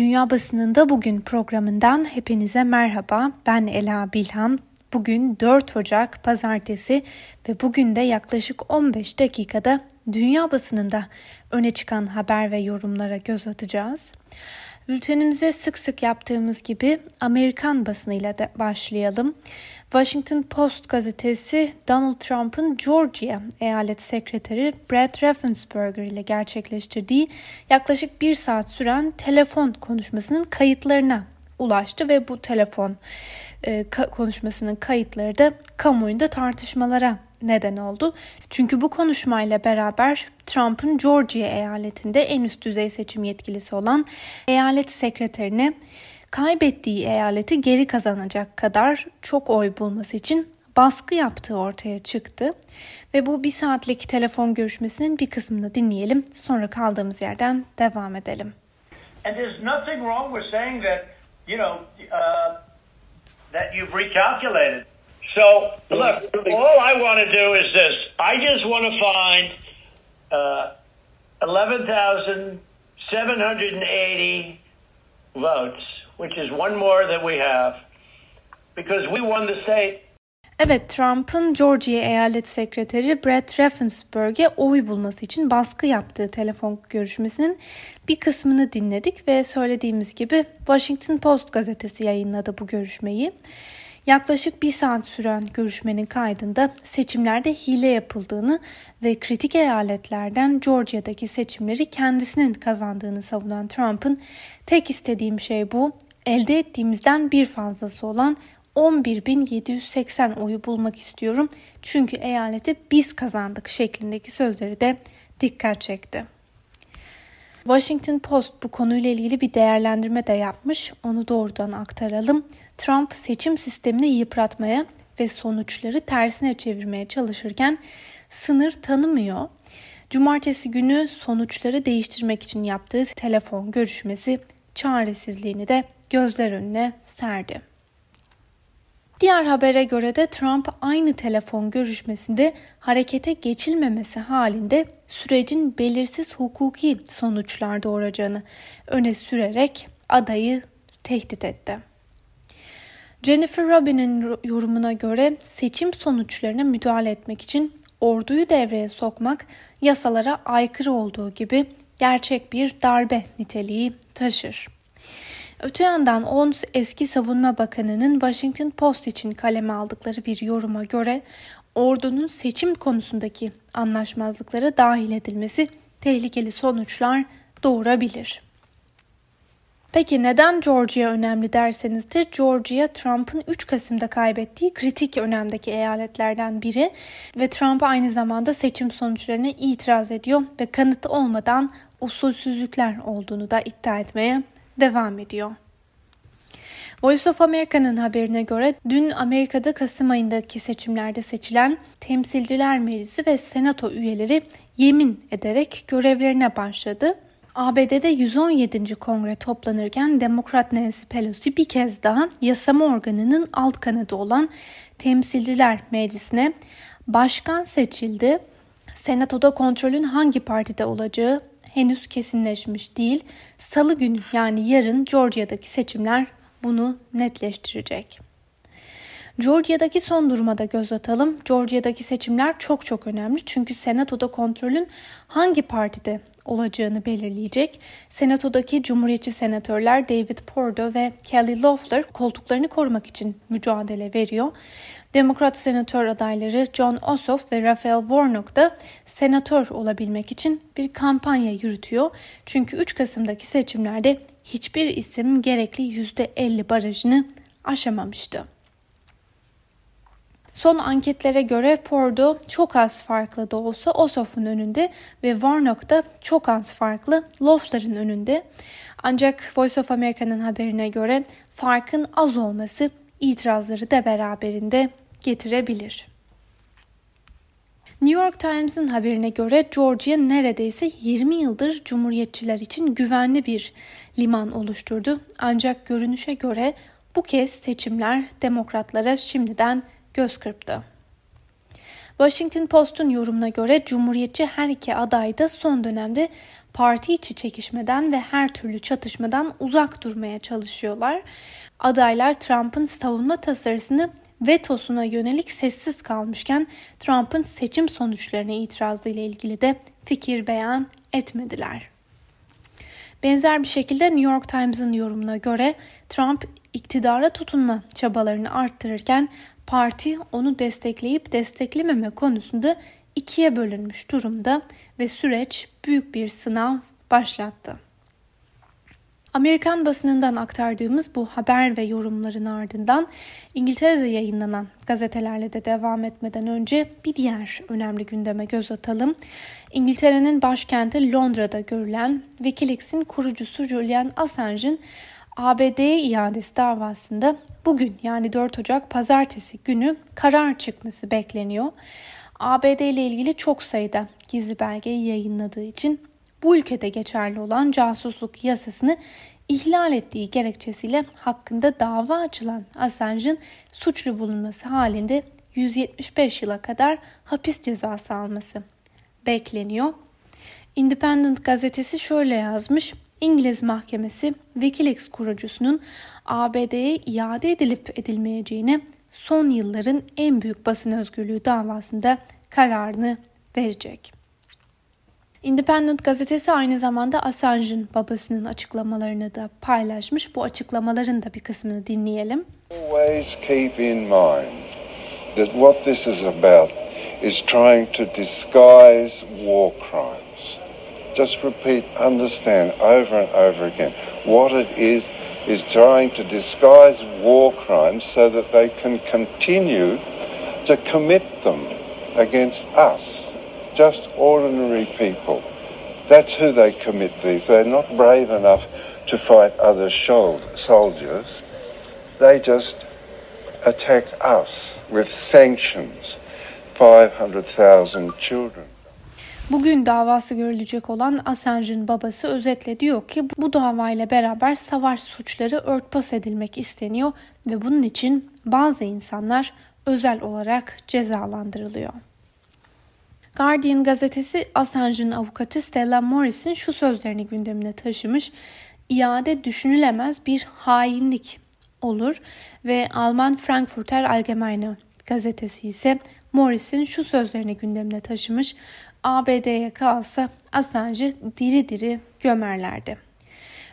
Dünya Basınında Bugün programından hepinize merhaba. Ben Ela Bilhan. Bugün 4 Ocak Pazartesi ve bugün de yaklaşık 15 dakikada dünya basınında öne çıkan haber ve yorumlara göz atacağız. Bültenimize sık sık yaptığımız gibi Amerikan basınıyla da başlayalım. Washington Post gazetesi Donald Trump'ın Georgia eyalet sekreteri Brad Raffensperger ile gerçekleştirdiği yaklaşık bir saat süren telefon konuşmasının kayıtlarına ulaştı ve bu telefon e, konuşmasının kayıtları da kamuoyunda tartışmalara neden oldu. Çünkü bu konuşmayla beraber Trump'ın Georgia eyaletinde en üst düzey seçim yetkilisi olan eyalet sekreterine kaybettiği eyaleti geri kazanacak kadar çok oy bulması için baskı yaptığı ortaya çıktı. Ve bu bir saatlik telefon görüşmesinin bir kısmını dinleyelim. Sonra kaldığımız yerden devam edelim. And there's nothing wrong with saying that, you know, uh, that you've recalculated. So, look, all I want to do is this. I just want to find uh, 11,780 votes, which is one more than we have, because we won the state. Evet, Trump'ın Georgia Eyalet Sekreteri Brett Raffensperger'e oy bulması için baskı yaptığı telefon görüşmesinin bir kısmını dinledik ve söylediğimiz gibi Washington Post gazetesi yayınladı bu görüşmeyi. Yaklaşık bir saat süren görüşmenin kaydında seçimlerde hile yapıldığını ve kritik eyaletlerden Georgia'daki seçimleri kendisinin kazandığını savunan Trump'ın tek istediğim şey bu, elde ettiğimizden bir fazlası olan 11.780 oyu bulmak istiyorum çünkü eyaleti biz kazandık şeklindeki sözleri de dikkat çekti. Washington Post bu konuyla ilgili bir değerlendirme de yapmış. Onu doğrudan aktaralım. Trump seçim sistemini yıpratmaya ve sonuçları tersine çevirmeye çalışırken sınır tanımıyor. Cumartesi günü sonuçları değiştirmek için yaptığı telefon görüşmesi çaresizliğini de gözler önüne serdi. Diğer habere göre de Trump aynı telefon görüşmesinde harekete geçilmemesi halinde sürecin belirsiz hukuki sonuçlar doğuracağını öne sürerek adayı tehdit etti. Jennifer Rubin'in yorumuna göre seçim sonuçlarına müdahale etmek için orduyu devreye sokmak yasalara aykırı olduğu gibi gerçek bir darbe niteliği taşır. Öte yandan ONS eski savunma bakanının Washington Post için kaleme aldıkları bir yoruma göre ordunun seçim konusundaki anlaşmazlıklara dahil edilmesi tehlikeli sonuçlar doğurabilir. Peki neden Georgia önemli dersenizdir? Georgia Trump'ın 3 Kasım'da kaybettiği kritik önemdeki eyaletlerden biri ve Trump aynı zamanda seçim sonuçlarına itiraz ediyor ve kanıt olmadan usulsüzlükler olduğunu da iddia etmeye devam ediyor. Voice of America'nın haberine göre dün Amerika'da Kasım ayındaki seçimlerde seçilen Temsilciler Meclisi ve Senato üyeleri yemin ederek görevlerine başladı. ABD'de 117. kongre toplanırken Demokrat Nancy Pelosi bir kez daha yasama organının alt kanadı olan Temsilciler Meclisi'ne başkan seçildi. Senatoda kontrolün hangi partide olacağı henüz kesinleşmiş değil. Salı günü yani yarın Georgia'daki seçimler bunu netleştirecek. Georgia'daki son duruma da göz atalım. Georgia'daki seçimler çok çok önemli çünkü Senato'da kontrolün hangi partide olacağını belirleyecek. Senato'daki Cumhuriyetçi senatörler David Pordo ve Kelly Loeffler koltuklarını korumak için mücadele veriyor. Demokrat senatör adayları John Ossoff ve Raphael Warnock da senatör olabilmek için bir kampanya yürütüyor. Çünkü 3 Kasım'daki seçimlerde hiçbir isim gerekli %50 barajını aşamamıştı. Son anketlere göre Pordo çok az farklı da olsa Ossoff'un önünde ve Warnock da çok az farklı Loeffler'ın önünde. Ancak Voice of America'nın haberine göre farkın az olması itirazları da beraberinde getirebilir. New York Times'ın haberine göre Georgia neredeyse 20 yıldır Cumhuriyetçiler için güvenli bir liman oluşturdu. Ancak görünüşe göre bu kez seçimler demokratlara şimdiden göz kırptı. Washington Post'un yorumuna göre Cumhuriyetçi her iki aday da son dönemde parti içi çekişmeden ve her türlü çatışmadan uzak durmaya çalışıyorlar. Adaylar Trump'ın savunma tasarısını vetosuna yönelik sessiz kalmışken Trump'ın seçim sonuçlarına itirazı ile ilgili de fikir beyan etmediler. Benzer bir şekilde New York Times'ın yorumuna göre Trump iktidara tutunma çabalarını arttırırken parti onu destekleyip desteklememe konusunda ikiye bölünmüş durumda ve süreç büyük bir sınav başlattı. Amerikan basınından aktardığımız bu haber ve yorumların ardından İngiltere'de yayınlanan gazetelerle de devam etmeden önce bir diğer önemli gündeme göz atalım. İngiltere'nin başkenti Londra'da görülen Wikileaks'in kurucusu Julian Assange'ın ABD iadesi davasında bugün yani 4 Ocak pazartesi günü karar çıkması bekleniyor. ABD ile ilgili çok sayıda gizli belgeyi yayınladığı için bu ülkede geçerli olan casusluk yasasını ihlal ettiği gerekçesiyle hakkında dava açılan Assange'ın suçlu bulunması halinde 175 yıla kadar hapis cezası alması bekleniyor. Independent gazetesi şöyle yazmış. İngiliz mahkemesi Wikileaks kurucusunun ABD'ye iade edilip edilmeyeceğine son yılların en büyük basın özgürlüğü davasında kararını verecek. Independent gazetesi aynı zamanda Assange'ın babasının açıklamalarını da paylaşmış. Bu açıklamaların da bir kısmını dinleyelim. Always keep in mind that what this is about is trying to disguise war crimes. Just repeat, understand over and over again. What it is is trying to disguise war crimes so that they can continue to commit them against us just ordinary people. That's who they commit these. They're not brave enough to fight other soldiers. They just attacked us with sanctions. 500,000 children. Bugün davası görülecek olan Assange'ın babası özetle diyor ki bu davayla beraber savaş suçları örtbas edilmek isteniyor ve bunun için bazı insanlar özel olarak cezalandırılıyor. Guardian gazetesi Assange'ın avukatı Stella Morris'in şu sözlerini gündemine taşımış. İade düşünülemez bir hainlik olur ve Alman Frankfurter Allgemeine gazetesi ise Morris'in şu sözlerini gündemine taşımış. ABD'ye kalsa Assange'ı diri diri gömerlerdi.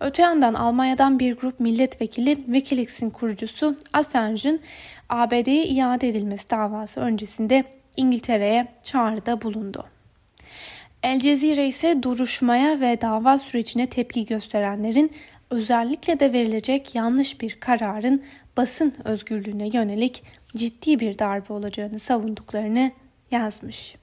Öte yandan Almanya'dan bir grup milletvekili Wikileaks'in kurucusu Assange'ın ABD'ye iade edilmesi davası öncesinde İngiltere'ye çağrıda bulundu. El Cezire ise duruşmaya ve dava sürecine tepki gösterenlerin özellikle de verilecek yanlış bir kararın basın özgürlüğüne yönelik ciddi bir darbe olacağını savunduklarını yazmış.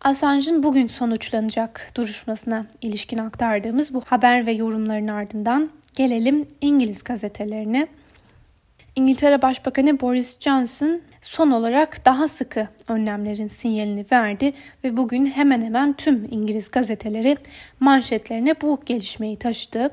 Assange'ın bugün sonuçlanacak duruşmasına ilişkin aktardığımız bu haber ve yorumların ardından gelelim İngiliz gazetelerine. İngiltere Başbakanı Boris Johnson son olarak daha sıkı önlemlerin sinyalini verdi ve bugün hemen hemen tüm İngiliz gazeteleri manşetlerine bu gelişmeyi taşıdı.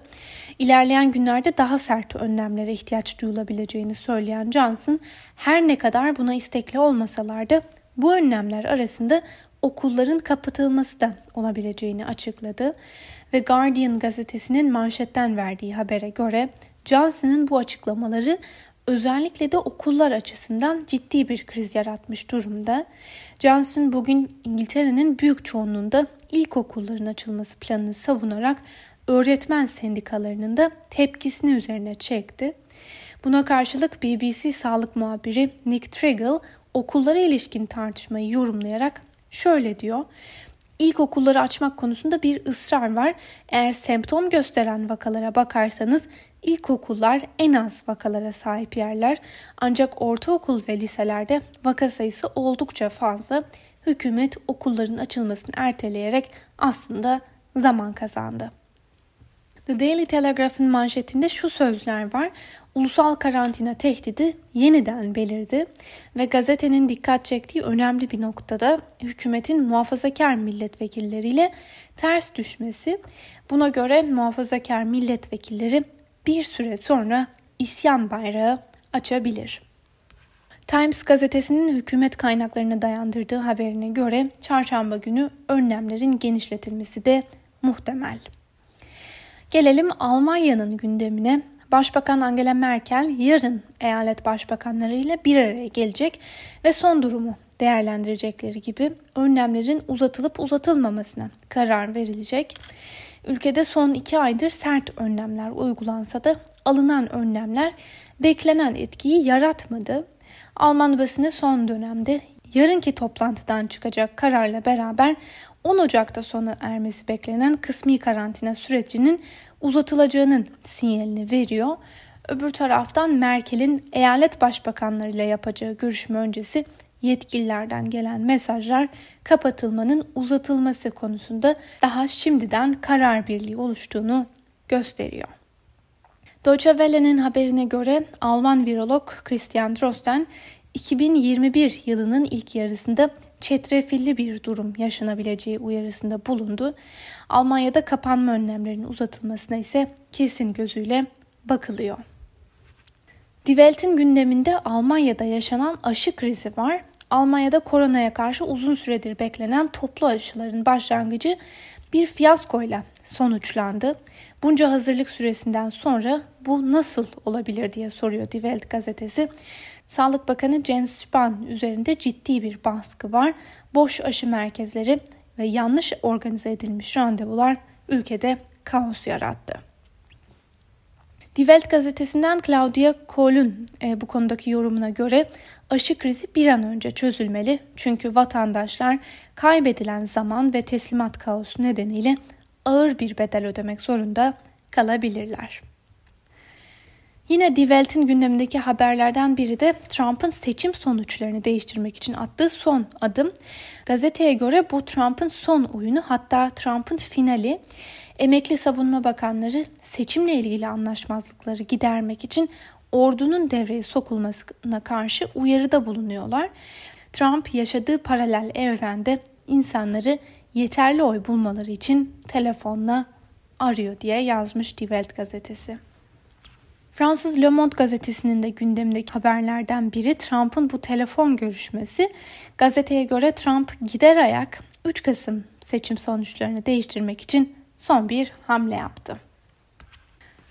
İlerleyen günlerde daha sert önlemlere ihtiyaç duyulabileceğini söyleyen Johnson her ne kadar buna istekli olmasalar da bu önlemler arasında okulların kapatılması da olabileceğini açıkladı ve Guardian gazetesinin manşetten verdiği habere göre Johnson'ın bu açıklamaları özellikle de okullar açısından ciddi bir kriz yaratmış durumda. Johnson bugün İngiltere'nin büyük çoğunluğunda ilkokulların açılması planını savunarak öğretmen sendikalarının da tepkisini üzerine çekti. Buna karşılık BBC sağlık muhabiri Nick Triggle okullara ilişkin tartışmayı yorumlayarak şöyle diyor. İlkokulları açmak konusunda bir ısrar var. Eğer semptom gösteren vakalara bakarsanız İlkokullar en az vakalara sahip yerler ancak ortaokul ve liselerde vaka sayısı oldukça fazla. Hükümet okulların açılmasını erteleyerek aslında zaman kazandı. The Daily Telegraph'ın manşetinde şu sözler var. Ulusal karantina tehdidi yeniden belirdi ve gazetenin dikkat çektiği önemli bir noktada hükümetin muhafazakar milletvekilleriyle ters düşmesi. Buna göre muhafazakar milletvekilleri bir süre sonra isyan bayrağı açabilir. Times gazetesinin hükümet kaynaklarına dayandırdığı haberine göre çarşamba günü önlemlerin genişletilmesi de muhtemel. Gelelim Almanya'nın gündemine. Başbakan Angela Merkel yarın eyalet başbakanlarıyla bir araya gelecek ve son durumu değerlendirecekleri gibi önlemlerin uzatılıp uzatılmamasına karar verilecek. Ülkede son iki aydır sert önlemler uygulansa da alınan önlemler beklenen etkiyi yaratmadı. Alman basını son dönemde yarınki toplantıdan çıkacak kararla beraber 10 Ocak'ta sona ermesi beklenen kısmi karantina sürecinin uzatılacağının sinyalini veriyor. Öbür taraftan Merkel'in eyalet başbakanlarıyla yapacağı görüşme öncesi yetkililerden gelen mesajlar kapatılmanın uzatılması konusunda daha şimdiden karar birliği oluştuğunu gösteriyor. Deutsche Welle'nin haberine göre Alman virolog Christian Drosten 2021 yılının ilk yarısında çetrefilli bir durum yaşanabileceği uyarısında bulundu. Almanya'da kapanma önlemlerinin uzatılmasına ise kesin gözüyle bakılıyor. Die gündeminde Almanya'da yaşanan aşı krizi var. Almanya'da koronaya karşı uzun süredir beklenen toplu aşıların başlangıcı bir fiyaskoyla sonuçlandı. Bunca hazırlık süresinden sonra bu nasıl olabilir diye soruyor Die Welt gazetesi. Sağlık Bakanı Jens Spahn üzerinde ciddi bir baskı var. Boş aşı merkezleri ve yanlış organize edilmiş randevular ülkede kaos yarattı. Die Welt gazetesinden Claudia Kohl'un e, bu konudaki yorumuna göre aşı krizi bir an önce çözülmeli. Çünkü vatandaşlar kaybedilen zaman ve teslimat kaosu nedeniyle ağır bir bedel ödemek zorunda kalabilirler. Yine Die Welt'in gündemindeki haberlerden biri de Trump'ın seçim sonuçlarını değiştirmek için attığı son adım. Gazeteye göre bu Trump'ın son oyunu hatta Trump'ın finali. Emekli savunma bakanları seçimle ilgili anlaşmazlıkları gidermek için ordunun devreye sokulmasına karşı uyarıda bulunuyorlar. Trump yaşadığı paralel evrende insanları yeterli oy bulmaları için telefonla arıyor diye yazmış Die Welt gazetesi. Fransız Le Monde gazetesinin de gündemindeki haberlerden biri Trump'ın bu telefon görüşmesi. Gazeteye göre Trump gider ayak 3 Kasım seçim sonuçlarını değiştirmek için son bir hamle yaptı.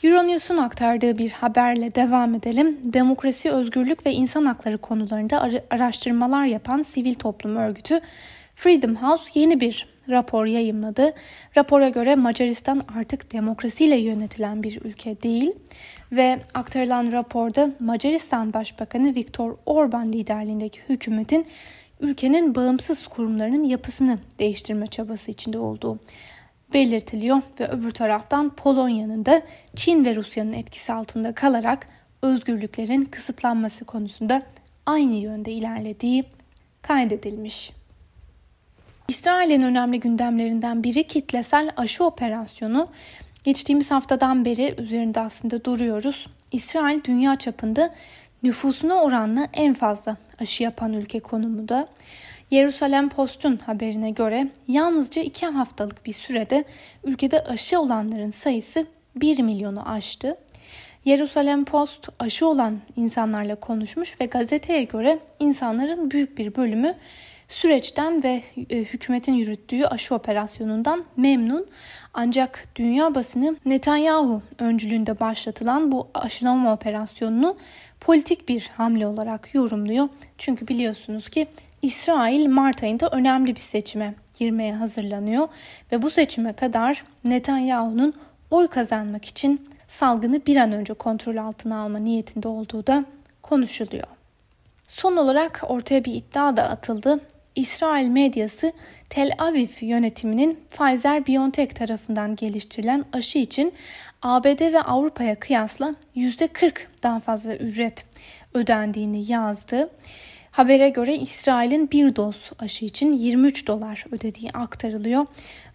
Euronews'un aktardığı bir haberle devam edelim. Demokrasi, özgürlük ve insan hakları konularında araştırmalar yapan sivil toplum örgütü Freedom House yeni bir rapor yayımladı. Rapora göre Macaristan artık demokrasiyle yönetilen bir ülke değil ve aktarılan raporda Macaristan Başbakanı Viktor Orban liderliğindeki hükümetin ülkenin bağımsız kurumlarının yapısını değiştirme çabası içinde olduğu belirtiliyor ve öbür taraftan Polonya'nın da Çin ve Rusya'nın etkisi altında kalarak özgürlüklerin kısıtlanması konusunda aynı yönde ilerlediği kaydedilmiş. İsrail'in önemli gündemlerinden biri kitlesel aşı operasyonu. Geçtiğimiz haftadan beri üzerinde aslında duruyoruz. İsrail dünya çapında nüfusuna oranla en fazla aşı yapan ülke konumunda. Yerusalem Post'un haberine göre yalnızca iki haftalık bir sürede ülkede aşı olanların sayısı 1 milyonu aştı. Yerusalem Post aşı olan insanlarla konuşmuş ve gazeteye göre insanların büyük bir bölümü süreçten ve e, hükümetin yürüttüğü aşı operasyonundan memnun. Ancak dünya basını Netanyahu öncülüğünde başlatılan bu aşılama operasyonunu politik bir hamle olarak yorumluyor. Çünkü biliyorsunuz ki İsrail Mart ayında önemli bir seçime girmeye hazırlanıyor ve bu seçime kadar Netanyahu'nun oy kazanmak için salgını bir an önce kontrol altına alma niyetinde olduğu da konuşuluyor. Son olarak ortaya bir iddia da atıldı. İsrail medyası Tel Aviv yönetiminin Pfizer-BioNTech tarafından geliştirilen aşı için ABD ve Avrupa'ya kıyasla %40 daha fazla ücret ödendiğini yazdı. Habere göre İsrail'in bir doz aşı için 23 dolar ödediği aktarılıyor.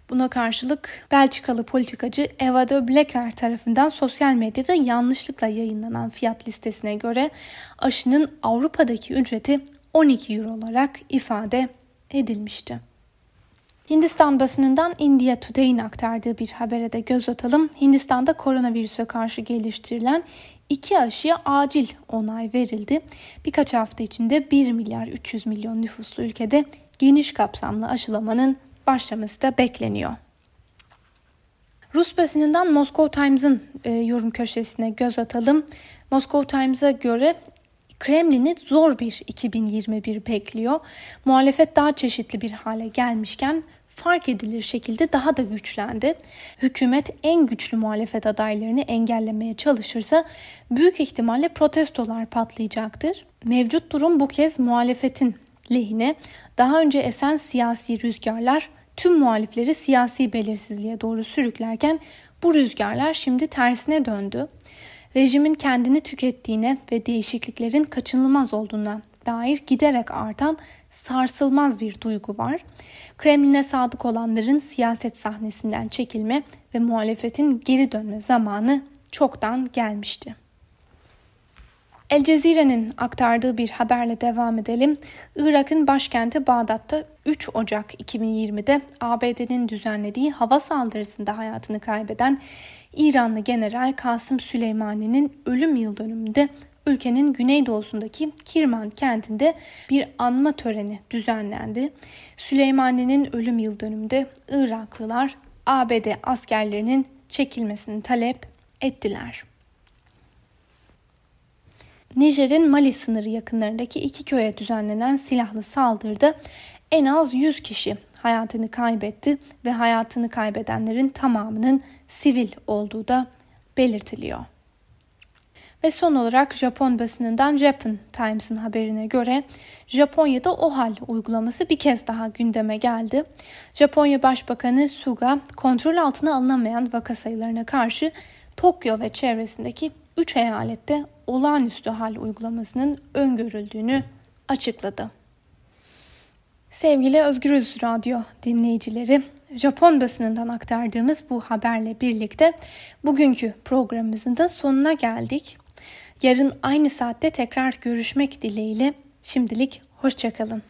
Buna karşılık Belçikalı politikacı Eva de Blecker tarafından sosyal medyada yanlışlıkla yayınlanan fiyat listesine göre aşının Avrupa'daki ücreti 12 euro olarak ifade edilmişti. Hindistan basınından India Today'in aktardığı bir habere de göz atalım. Hindistan'da koronavirüse karşı geliştirilen iki aşıya acil onay verildi. Birkaç hafta içinde 1 milyar 300 milyon nüfuslu ülkede geniş kapsamlı aşılamanın başlaması da bekleniyor. Rus basınından Moscow Times'ın e, yorum köşesine göz atalım. Moscow Times'a göre Kremlin'i zor bir 2021 bekliyor. Muhalefet daha çeşitli bir hale gelmişken fark edilir şekilde daha da güçlendi. Hükümet en güçlü muhalefet adaylarını engellemeye çalışırsa büyük ihtimalle protestolar patlayacaktır. Mevcut durum bu kez muhalefetin lehine. Daha önce esen siyasi rüzgarlar tüm muhalifleri siyasi belirsizliğe doğru sürüklerken bu rüzgarlar şimdi tersine döndü. Rejimin kendini tükettiğine ve değişikliklerin kaçınılmaz olduğuna dair giderek artan sarsılmaz bir duygu var. Kremlin'e sadık olanların siyaset sahnesinden çekilme ve muhalefetin geri dönme zamanı çoktan gelmişti. El Cezire'nin aktardığı bir haberle devam edelim. Irak'ın başkenti Bağdat'ta 3 Ocak 2020'de ABD'nin düzenlediği hava saldırısında hayatını kaybeden İranlı General Kasım Süleymani'nin ölüm yıl dönümünde ülkenin güneydoğusundaki Kirman kentinde bir anma töreni düzenlendi. Süleymani'nin ölüm yıl dönümünde Iraklılar ABD askerlerinin çekilmesini talep ettiler. Nijer'in Mali sınırı yakınlarındaki iki köye düzenlenen silahlı saldırıda en az 100 kişi hayatını kaybetti ve hayatını kaybedenlerin tamamının sivil olduğu da belirtiliyor. Ve son olarak Japon basınından Japan Times'ın haberine göre Japonya'da OHAL uygulaması bir kez daha gündeme geldi. Japonya Başbakanı Suga kontrol altına alınamayan vaka sayılarına karşı Tokyo ve çevresindeki 3 eyalette olağanüstü hal uygulamasının öngörüldüğünü açıkladı. Sevgili Özgürüz Radyo dinleyicileri, Japon basınından aktardığımız bu haberle birlikte bugünkü programımızın da sonuna geldik. Yarın aynı saatte tekrar görüşmek dileğiyle şimdilik hoşçakalın.